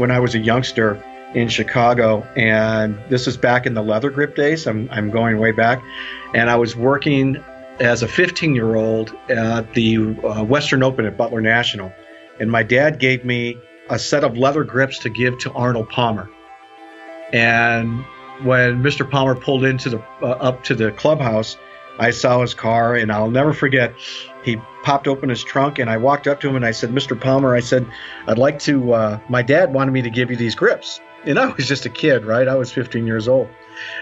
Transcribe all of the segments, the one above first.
when I was a youngster in Chicago, and this is back in the leather grip days. I'm, I'm going way back, and I was working as a 15 year old at the uh, Western Open at Butler National, and my dad gave me a set of leather grips to give to Arnold Palmer. And when Mr. Palmer pulled into the uh, up to the clubhouse, I saw his car, and I'll never forget. He popped open his trunk, and I walked up to him and I said, "Mr. Palmer," I said, "I'd like to. Uh, my dad wanted me to give you these grips." And I was just a kid, right? I was 15 years old,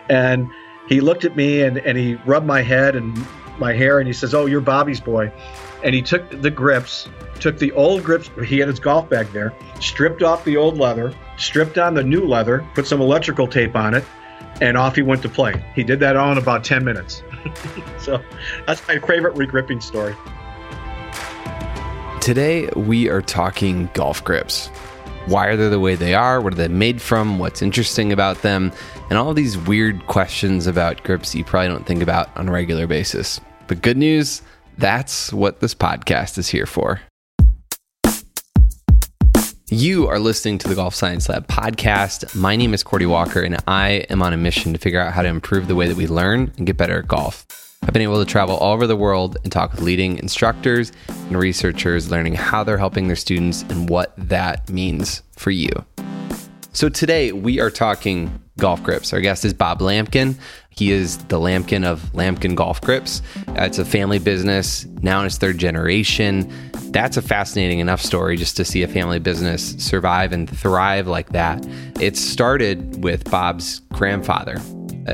and he looked at me and, and he rubbed my head and my hair, and he says, "Oh, you're Bobby's boy." And he took the grips, took the old grips. He had his golf bag there, stripped off the old leather, stripped on the new leather, put some electrical tape on it, and off he went to play. He did that all in about 10 minutes. so that's my favorite regripping story. Today, we are talking golf grips. Why are they the way they are? What are they made from? What's interesting about them? And all these weird questions about grips you probably don't think about on a regular basis. But good news, that's what this podcast is here for. You are listening to the Golf Science Lab podcast. My name is Cordie Walker, and I am on a mission to figure out how to improve the way that we learn and get better at golf. I've been able to travel all over the world and talk with leading instructors and researchers, learning how they're helping their students and what that means for you. So today we are talking golf grips. Our guest is Bob Lamkin. He is the Lamkin of Lamkin Golf Grips. Uh, it's a family business, now in its third generation. That's a fascinating enough story just to see a family business survive and thrive like that. It started with Bob's grandfather,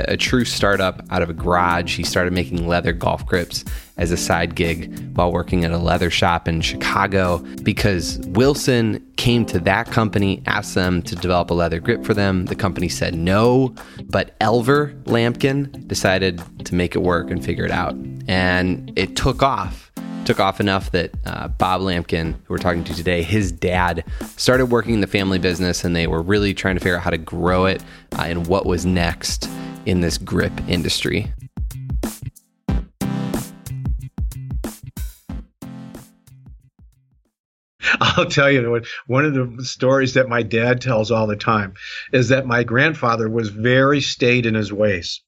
a true startup out of a garage. He started making leather golf grips as a side gig while working at a leather shop in Chicago because Wilson came to that company, asked them to develop a leather grip for them. The company said no, but Elver Lamkin decided to make it work and figure it out. And it took off took off enough that uh, Bob Lamkin, who we're talking to today, his dad started working in the family business and they were really trying to figure out how to grow it uh, and what was next in this grip industry. I'll tell you one of the stories that my dad tells all the time is that my grandfather was very staid in his ways.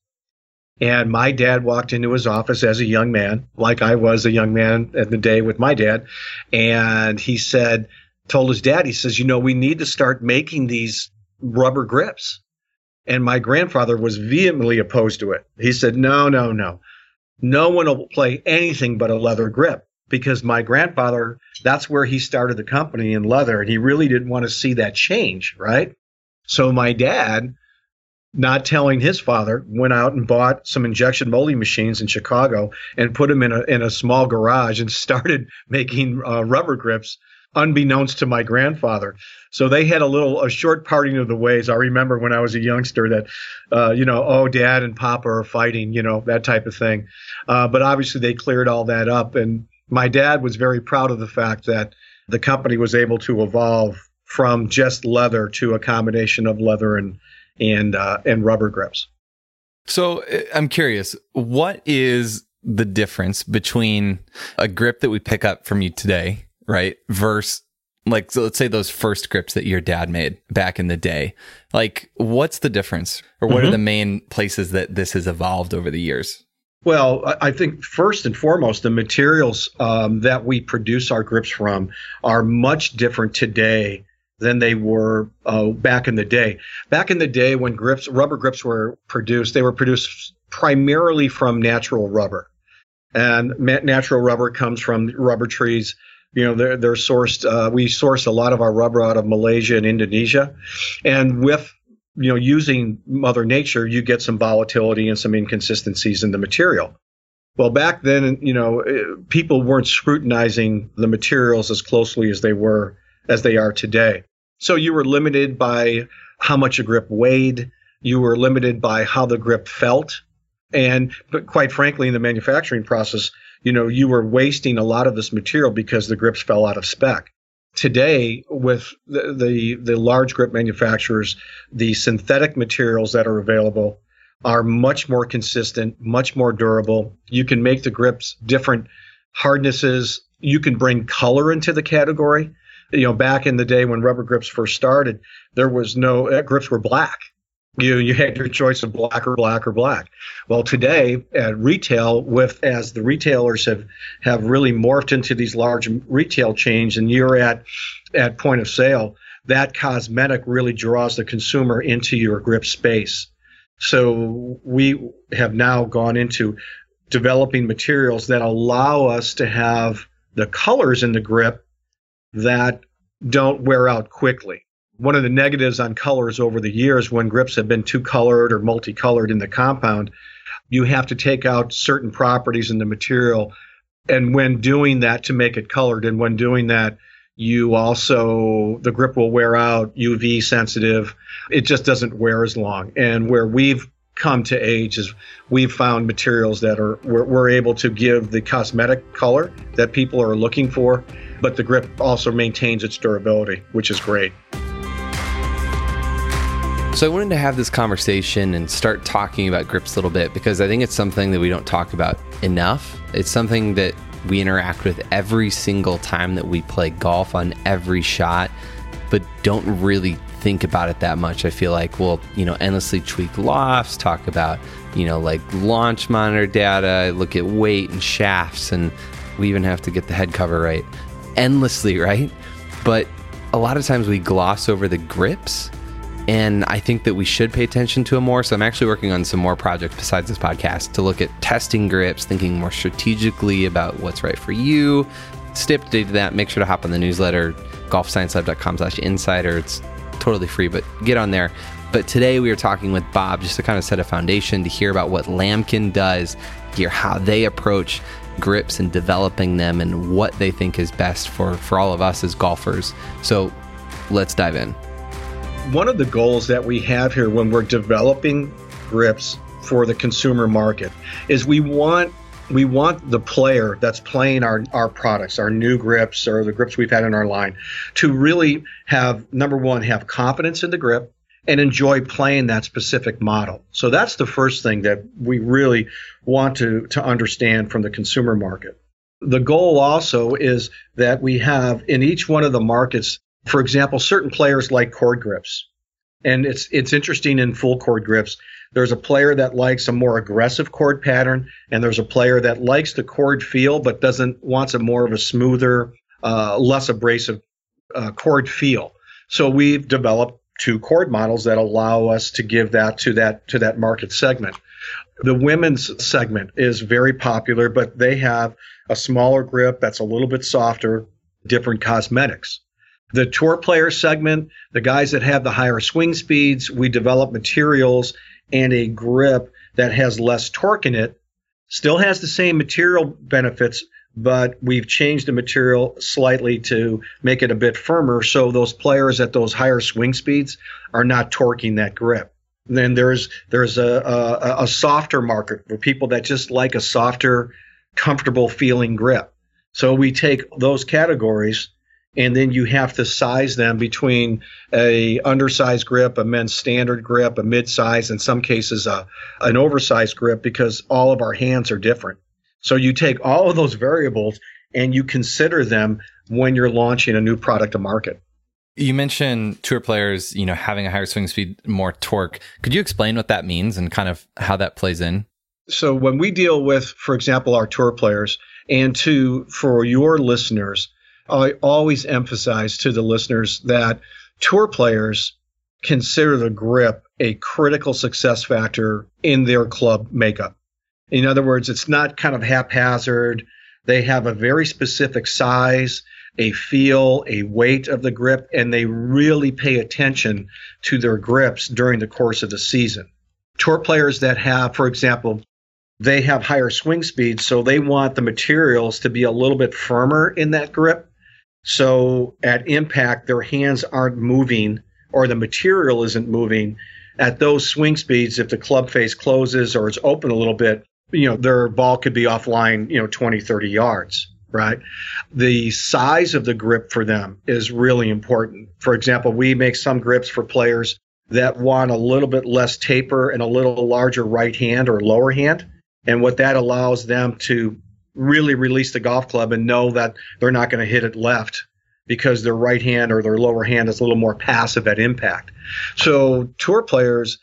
And my dad walked into his office as a young man, like I was a young man at the day with my dad. And he said, told his dad, he says, you know, we need to start making these rubber grips. And my grandfather was vehemently opposed to it. He said, no, no, no. No one will play anything but a leather grip because my grandfather, that's where he started the company in leather. And he really didn't want to see that change, right? So my dad, not telling his father, went out and bought some injection molding machines in Chicago and put them in a, in a small garage and started making uh, rubber grips unbeknownst to my grandfather. So they had a little a short parting of the ways. I remember when I was a youngster that, uh, you know, oh, dad and papa are fighting, you know, that type of thing. Uh, but obviously they cleared all that up, and my dad was very proud of the fact that the company was able to evolve from just leather to a combination of leather and and uh, and rubber grips. So uh, I'm curious, what is the difference between a grip that we pick up from you today right? Versus like so let's say those first grips that your dad made back in the day. Like what's the difference or what mm-hmm. are the main places that this has evolved over the years? Well, I think first and foremost, the materials um, that we produce our grips from are much different today than they were uh, back in the day. Back in the day, when grips, rubber grips were produced, they were produced primarily from natural rubber, and natural rubber comes from rubber trees. You know they're, they're sourced uh, we source a lot of our rubber out of malaysia and indonesia. And with you know using mother nature you get some volatility and some inconsistencies in the material. Well back then you know uh, people weren't scrutinizing the materials as closely as they were as they are today so you were limited by how much a grip weighed you were limited by how the grip felt and but quite frankly in the manufacturing process you know, you were wasting a lot of this material because the grips fell out of spec. Today, with the, the, the large grip manufacturers, the synthetic materials that are available are much more consistent, much more durable. You can make the grips different hardnesses. You can bring color into the category. You know, back in the day when rubber grips first started, there was no uh, grips were black. You you had your choice of black or black or black. Well, today at retail, with as the retailers have have really morphed into these large retail chains, and you're at at point of sale, that cosmetic really draws the consumer into your grip space. So we have now gone into developing materials that allow us to have the colors in the grip that don't wear out quickly. One of the negatives on colors over the years when grips have been too colored or multicolored in the compound, you have to take out certain properties in the material. And when doing that to make it colored, and when doing that, you also, the grip will wear out, UV sensitive. It just doesn't wear as long. And where we've come to age is we've found materials that are we're, we're, able to give the cosmetic color that people are looking for but the grip also maintains its durability which is great. So i wanted to have this conversation and start talking about grips a little bit because i think it's something that we don't talk about enough. It's something that we interact with every single time that we play golf on every shot but don't really think about it that much. I feel like we'll, you know, endlessly tweak lofts, talk about, you know, like launch monitor data, look at weight and shafts, and we even have to get the head cover right endlessly, right? But a lot of times we gloss over the grips. And I think that we should pay attention to them more. So I'm actually working on some more projects besides this podcast to look at testing grips, thinking more strategically about what's right for you. Stay to that. Make sure to hop on the newsletter, golfsciencelab.com slash insider. It's totally free, but get on there. But today we are talking with Bob just to kind of set a foundation to hear about what Lamkin does, hear how they approach grips and developing them and what they think is best for, for all of us as golfers. So let's dive in. One of the goals that we have here when we're developing grips for the consumer market is we want we want the player that's playing our, our products, our new grips or the grips we've had in our line, to really have number one, have confidence in the grip and enjoy playing that specific model. So that's the first thing that we really want to, to understand from the consumer market. The goal also is that we have in each one of the markets, for example, certain players like cord grips. And it's it's interesting in full cord grips. There's a player that likes a more aggressive cord pattern, and there's a player that likes the cord feel but doesn't wants a more of a smoother, uh, less abrasive uh, cord feel. So we've developed two cord models that allow us to give that to that to that market segment. The women's segment is very popular, but they have a smaller grip that's a little bit softer, different cosmetics. The tour player segment, the guys that have the higher swing speeds, we develop materials and a grip that has less torque in it, still has the same material benefits, but we've changed the material slightly to make it a bit firmer. So those players at those higher swing speeds are not torquing that grip. And then there's there's a, a, a softer market for people that just like a softer, comfortable feeling grip. So we take those categories and then you have to size them between a undersized grip, a men's standard grip, a mid-size, in some cases a, an oversized grip because all of our hands are different. So you take all of those variables and you consider them when you're launching a new product to market. You mentioned tour players, you know, having a higher swing speed, more torque. Could you explain what that means and kind of how that plays in? So when we deal with, for example, our tour players, and to for your listeners, I always emphasize to the listeners that tour players consider the grip a critical success factor in their club makeup. In other words, it's not kind of haphazard. They have a very specific size, a feel, a weight of the grip, and they really pay attention to their grips during the course of the season. Tour players that have, for example, they have higher swing speeds, so they want the materials to be a little bit firmer in that grip so at impact, their hands aren't moving or the material isn't moving. At those swing speeds, if the club face closes or it's open a little bit, you know, their ball could be offline, you know, 20, 30 yards, right? The size of the grip for them is really important. For example, we make some grips for players that want a little bit less taper and a little larger right hand or lower hand. And what that allows them to really release the golf club and know that they're not going to hit it left because their right hand or their lower hand is a little more passive at impact. So tour players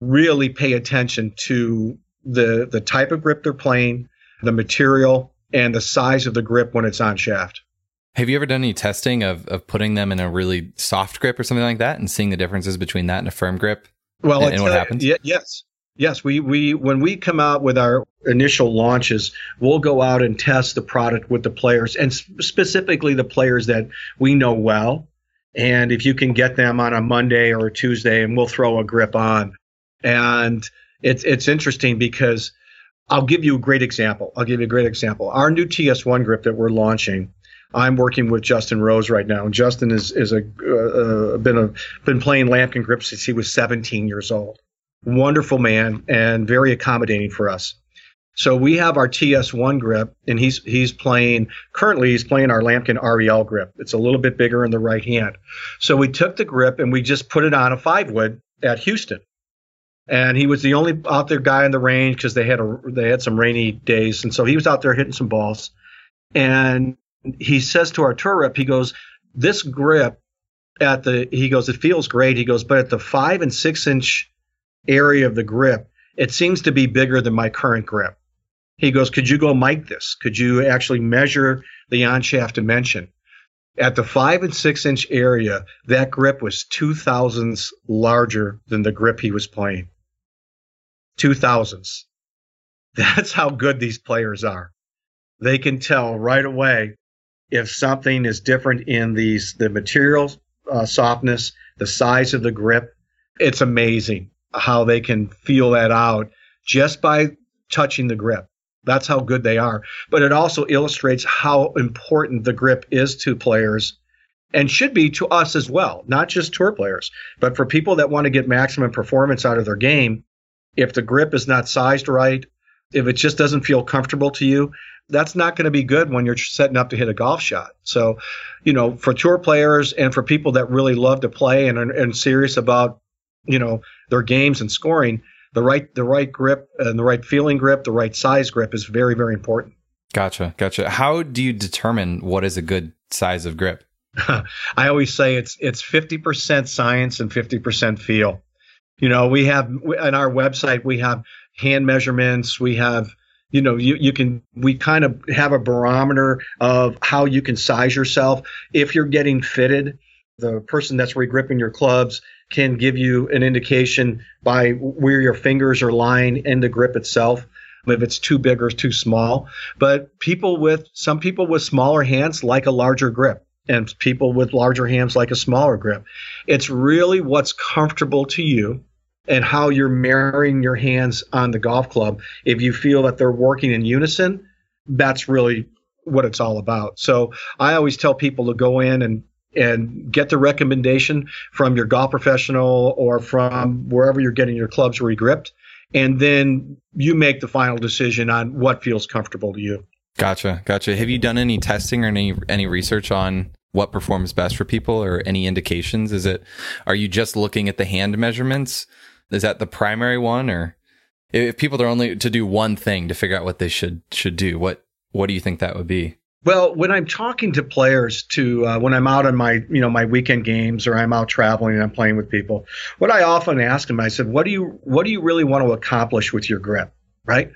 really pay attention to the the type of grip they're playing, the material, and the size of the grip when it's on shaft. Have you ever done any testing of, of putting them in a really soft grip or something like that and seeing the differences between that and a firm grip? Well, and, and what happens? Y- yes. Yes, we, we when we come out with our initial launches, we'll go out and test the product with the players and specifically the players that we know well. And if you can get them on a Monday or a Tuesday, and we'll throw a grip on. And it's it's interesting because I'll give you a great example. I'll give you a great example. Our new TS1 grip that we're launching. I'm working with Justin Rose right now, and Justin is is a uh, uh been a been playing Lamkin grips since he was 17 years old wonderful man and very accommodating for us. So we have our TS1 grip, and he's he's playing currently he's playing our Lamkin REL grip. It's a little bit bigger in the right hand. So we took the grip and we just put it on a five wood at Houston, and he was the only out there guy in the range because they had a they had some rainy days, and so he was out there hitting some balls. And he says to our tour rep, he goes, "This grip at the he goes, it feels great. He goes, but at the five and six inch area of the grip, it seems to be bigger than my current grip. He goes, Could you go mic this? Could you actually measure the on shaft dimension? At the five and six inch area, that grip was two thousandths larger than the grip he was playing. Two thousandths. That's how good these players are. They can tell right away if something is different in these the material uh, softness, the size of the grip. It's amazing how they can feel that out just by touching the grip. That's how good they are. But it also illustrates how important the grip is to players and should be to us as well, not just tour players, but for people that want to get maximum performance out of their game. If the grip is not sized right, if it just doesn't feel comfortable to you, that's not going to be good when you're setting up to hit a golf shot. So, you know, for tour players and for people that really love to play and are and serious about you know their games and scoring, the right the right grip and the right feeling grip, the right size grip is very very important. Gotcha, gotcha. How do you determine what is a good size of grip? I always say it's it's fifty percent science and fifty percent feel. You know, we have on our website we have hand measurements, we have you know you, you can we kind of have a barometer of how you can size yourself if you're getting fitted the person that's regripping your clubs can give you an indication by where your fingers are lying in the grip itself if it's too big or too small. But people with some people with smaller hands like a larger grip and people with larger hands like a smaller grip. It's really what's comfortable to you and how you're marrying your hands on the golf club. If you feel that they're working in unison that's really what it's all about. So i always tell people to go in and and get the recommendation from your golf professional or from wherever you're getting your clubs regripped. And then you make the final decision on what feels comfortable to you. Gotcha. Gotcha. Have you done any testing or any, any research on what performs best for people or any indications? Is it, are you just looking at the hand measurements? Is that the primary one or if people are only to do one thing to figure out what they should, should do, what, what do you think that would be? Well, when I'm talking to players, to uh, when I'm out on my you know my weekend games or I'm out traveling and I'm playing with people, what I often ask them, I said, "What do you what do you really want to accomplish with your grip?" Right?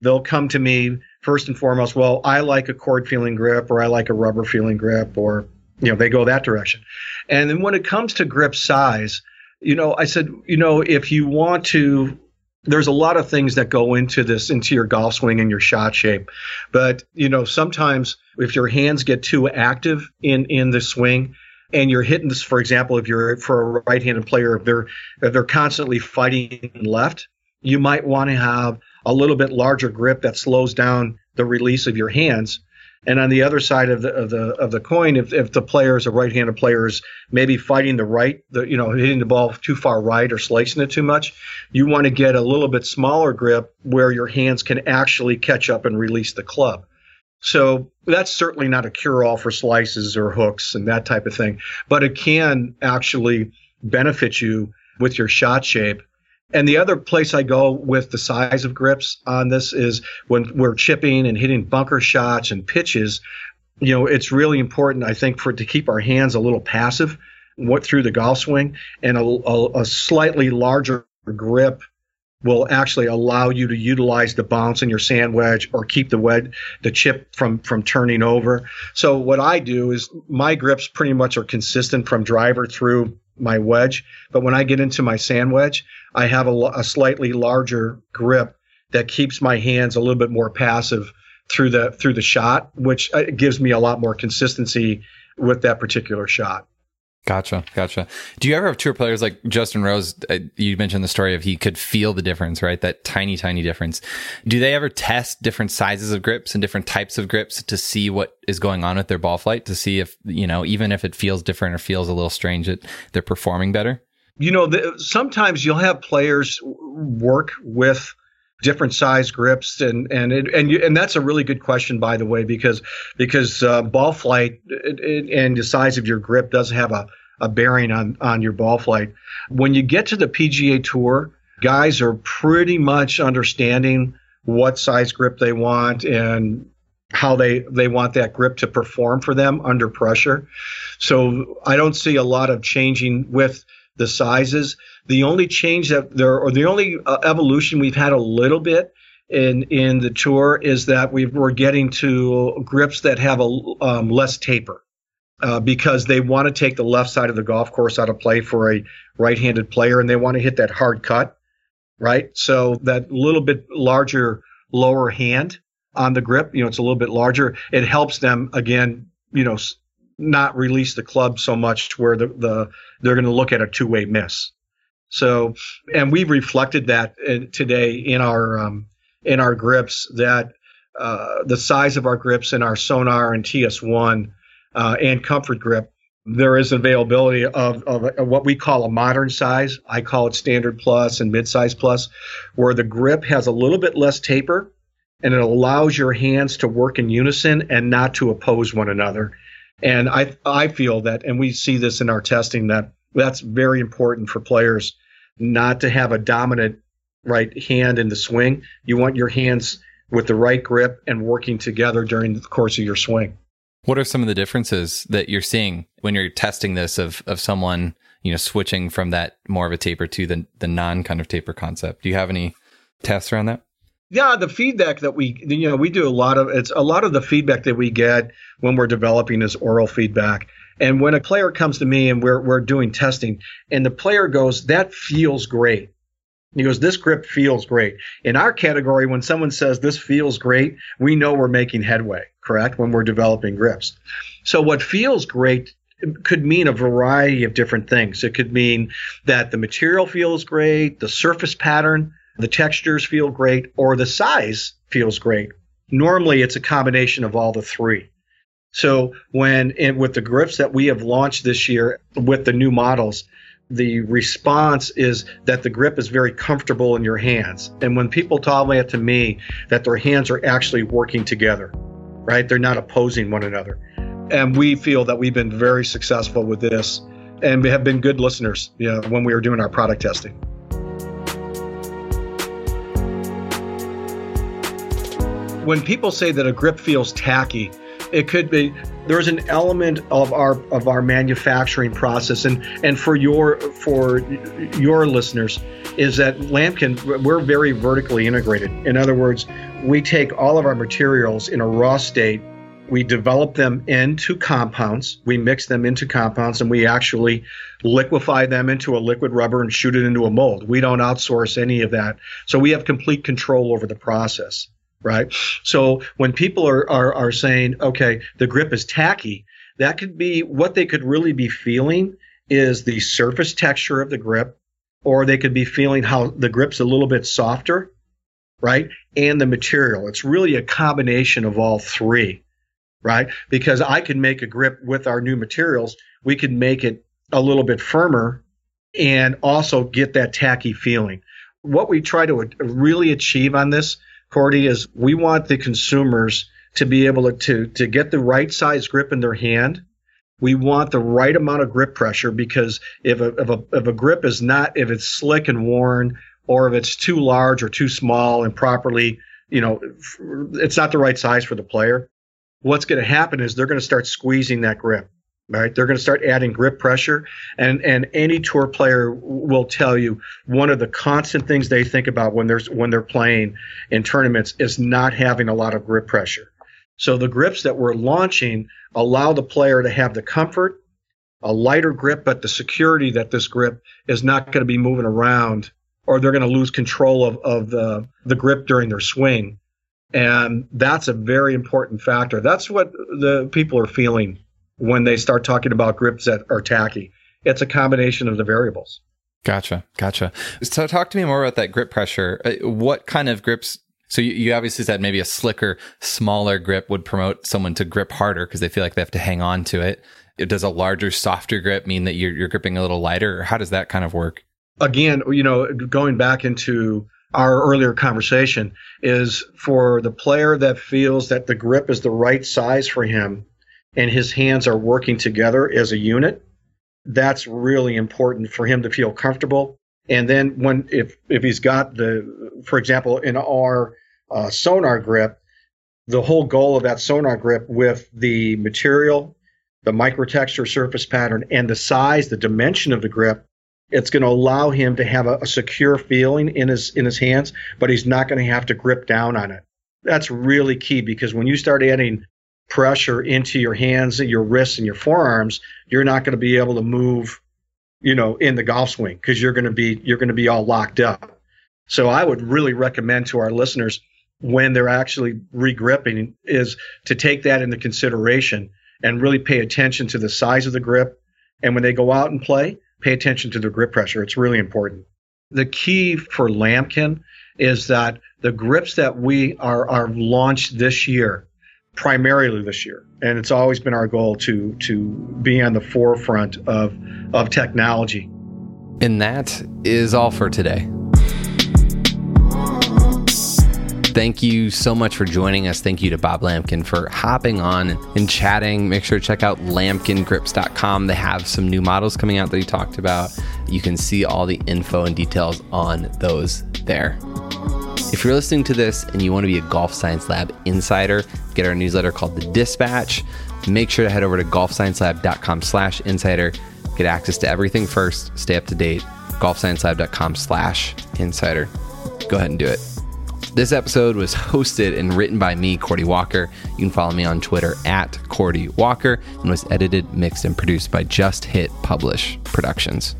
They'll come to me first and foremost. Well, I like a cord feeling grip, or I like a rubber feeling grip, or you know they go that direction. And then when it comes to grip size, you know, I said, you know, if you want to there's a lot of things that go into this into your golf swing and your shot shape. But you know sometimes if your hands get too active in in the swing and you're hitting this for example if you're for a right-handed player if they're if they're constantly fighting left you might want to have a little bit larger grip that slows down the release of your hands and on the other side of the of the of the coin, if, if the player is a right-handed player is maybe fighting the right, the you know hitting the ball too far right or slicing it too much, you want to get a little bit smaller grip where your hands can actually catch up and release the club. So that's certainly not a cure-all for slices or hooks and that type of thing, but it can actually benefit you with your shot shape and the other place I go with the size of grips on this is when we're chipping and hitting bunker shots and pitches. you know, it's really important, I think, for to keep our hands a little passive what through the golf swing and a, a, a slightly larger grip will actually allow you to utilize the bounce in your sand wedge or keep the wedge the chip from from turning over so what i do is my grips pretty much are consistent from driver through my wedge but when i get into my sand wedge i have a, a slightly larger grip that keeps my hands a little bit more passive through the through the shot which uh, gives me a lot more consistency with that particular shot Gotcha, gotcha. Do you ever have tour players like Justin Rose? Uh, you mentioned the story of he could feel the difference, right? That tiny, tiny difference. Do they ever test different sizes of grips and different types of grips to see what is going on with their ball flight? To see if you know, even if it feels different or feels a little strange, that they're performing better. You know, the, sometimes you'll have players work with different size grips and and it, and you, and that's a really good question by the way because because uh, ball flight and the size of your grip does have a, a bearing on on your ball flight. When you get to the PGA tour guys are pretty much understanding what size grip they want and how they they want that grip to perform for them under pressure. So I don't see a lot of changing with the sizes the only change that there, or the only uh, evolution we've had a little bit in in the tour is that we are getting to grips that have a um, less taper. Uh, because they want to take the left side of the golf course out of play for a right-handed player, and they want to hit that hard cut, right? So that little bit larger lower hand on the grip, you know, it's a little bit larger. It helps them again, you know, not release the club so much to where the, the they're going to look at a two-way miss. So, and we've reflected that in, today in our um, in our grips that uh, the size of our grips in our Sonar and TS1 uh, and Comfort Grip, there is availability of, of, of, what we call a modern size. I call it Standard Plus and Midsize Plus, where the grip has a little bit less taper and it allows your hands to work in unison and not to oppose one another. And I I feel that, and we see this in our testing that that's very important for players not to have a dominant right hand in the swing. You want your hands with the right grip and working together during the course of your swing. What are some of the differences that you're seeing when you're testing this of of someone, you know, switching from that more of a taper to the the non kind of taper concept? Do you have any tests around that? Yeah, the feedback that we you know, we do a lot of it's a lot of the feedback that we get when we're developing is oral feedback. And when a player comes to me and we're, we're doing testing and the player goes, that feels great. He goes, this grip feels great. In our category, when someone says this feels great, we know we're making headway, correct? When we're developing grips. So what feels great could mean a variety of different things. It could mean that the material feels great, the surface pattern, the textures feel great, or the size feels great. Normally, it's a combination of all the three. So when with the grips that we have launched this year with the new models, the response is that the grip is very comfortable in your hands. And when people talk about to me that their hands are actually working together, right? They're not opposing one another. And we feel that we've been very successful with this and we have been good listeners you know, when we were doing our product testing. When people say that a grip feels tacky, it could be there's an element of our of our manufacturing process and and for your for your listeners is that Lamkin we're very vertically integrated. In other words, we take all of our materials in a raw state, we develop them into compounds, we mix them into compounds and we actually liquefy them into a liquid rubber and shoot it into a mold. We don't outsource any of that. So we have complete control over the process right? So when people are, are, are saying, okay, the grip is tacky, that could be what they could really be feeling is the surface texture of the grip, or they could be feeling how the grip's a little bit softer, right? And the material. It's really a combination of all three, right? Because I can make a grip with our new materials, we can make it a little bit firmer and also get that tacky feeling. What we try to really achieve on this Cordie, is we want the consumers to be able to, to get the right size grip in their hand. We want the right amount of grip pressure because if a, if a, if a grip is not, if it's slick and worn, or if it's too large or too small and properly, you know, it's not the right size for the player. what's going to happen is they're going to start squeezing that grip right? They're going to start adding grip pressure and and any tour player will tell you one of the constant things they think about when there's when they're playing in tournaments is not having a lot of grip pressure. So the grips that we're launching allow the player to have the comfort a lighter grip but the security that this grip is not going to be moving around or they're going to lose control of, of the, the grip during their swing. And that's a very important factor. That's what the people are feeling when they start talking about grips that are tacky. It's a combination of the variables. Gotcha. Gotcha. So talk to me more about that grip pressure. Uh, what kind of grips? So you, you obviously said maybe a slicker, smaller grip would promote someone to grip harder because they feel like they have to hang on to it. Does a larger, softer grip mean that you're, you're gripping a little lighter? Or how does that kind of work? Again, you know, going back into our earlier conversation is for the player that feels that the grip is the right size for him and his hands are working together as a unit, that's really important for him to feel comfortable. And then when if if he's got the, for example, in our uh, sonar grip, the whole goal of that sonar grip with the material, the microtexture surface pattern, and the size, the dimension of the grip, it's going to allow him to have a, a secure feeling in his in his hands, but he's not going to have to grip down on it. That's really key because when you start adding pressure into your hands and your wrists and your forearms, you're not going to be able to move, you know, in the golf swing because you're going to be you're going to be all locked up. So I would really recommend to our listeners when they're actually regripping is to take that into consideration and really pay attention to the size of the grip. And when they go out and play, pay attention to the grip pressure. It's really important. The key for Lamkin is that the grips that we are, are launched this year primarily this year. And it's always been our goal to to be on the forefront of of technology. And that is all for today. Thank you so much for joining us. Thank you to Bob Lamkin for hopping on and chatting. Make sure to check out lamkingrips.com. They have some new models coming out that he talked about. You can see all the info and details on those there. If you're listening to this and you want to be a Golf Science Lab insider, get our newsletter called The Dispatch. Make sure to head over to golfsciencelab.com slash insider. Get access to everything first. Stay up to date. golfsciencelab.com slash insider. Go ahead and do it. This episode was hosted and written by me, Cordie Walker. You can follow me on Twitter at Cordie Walker and was edited, mixed, and produced by Just Hit Publish Productions.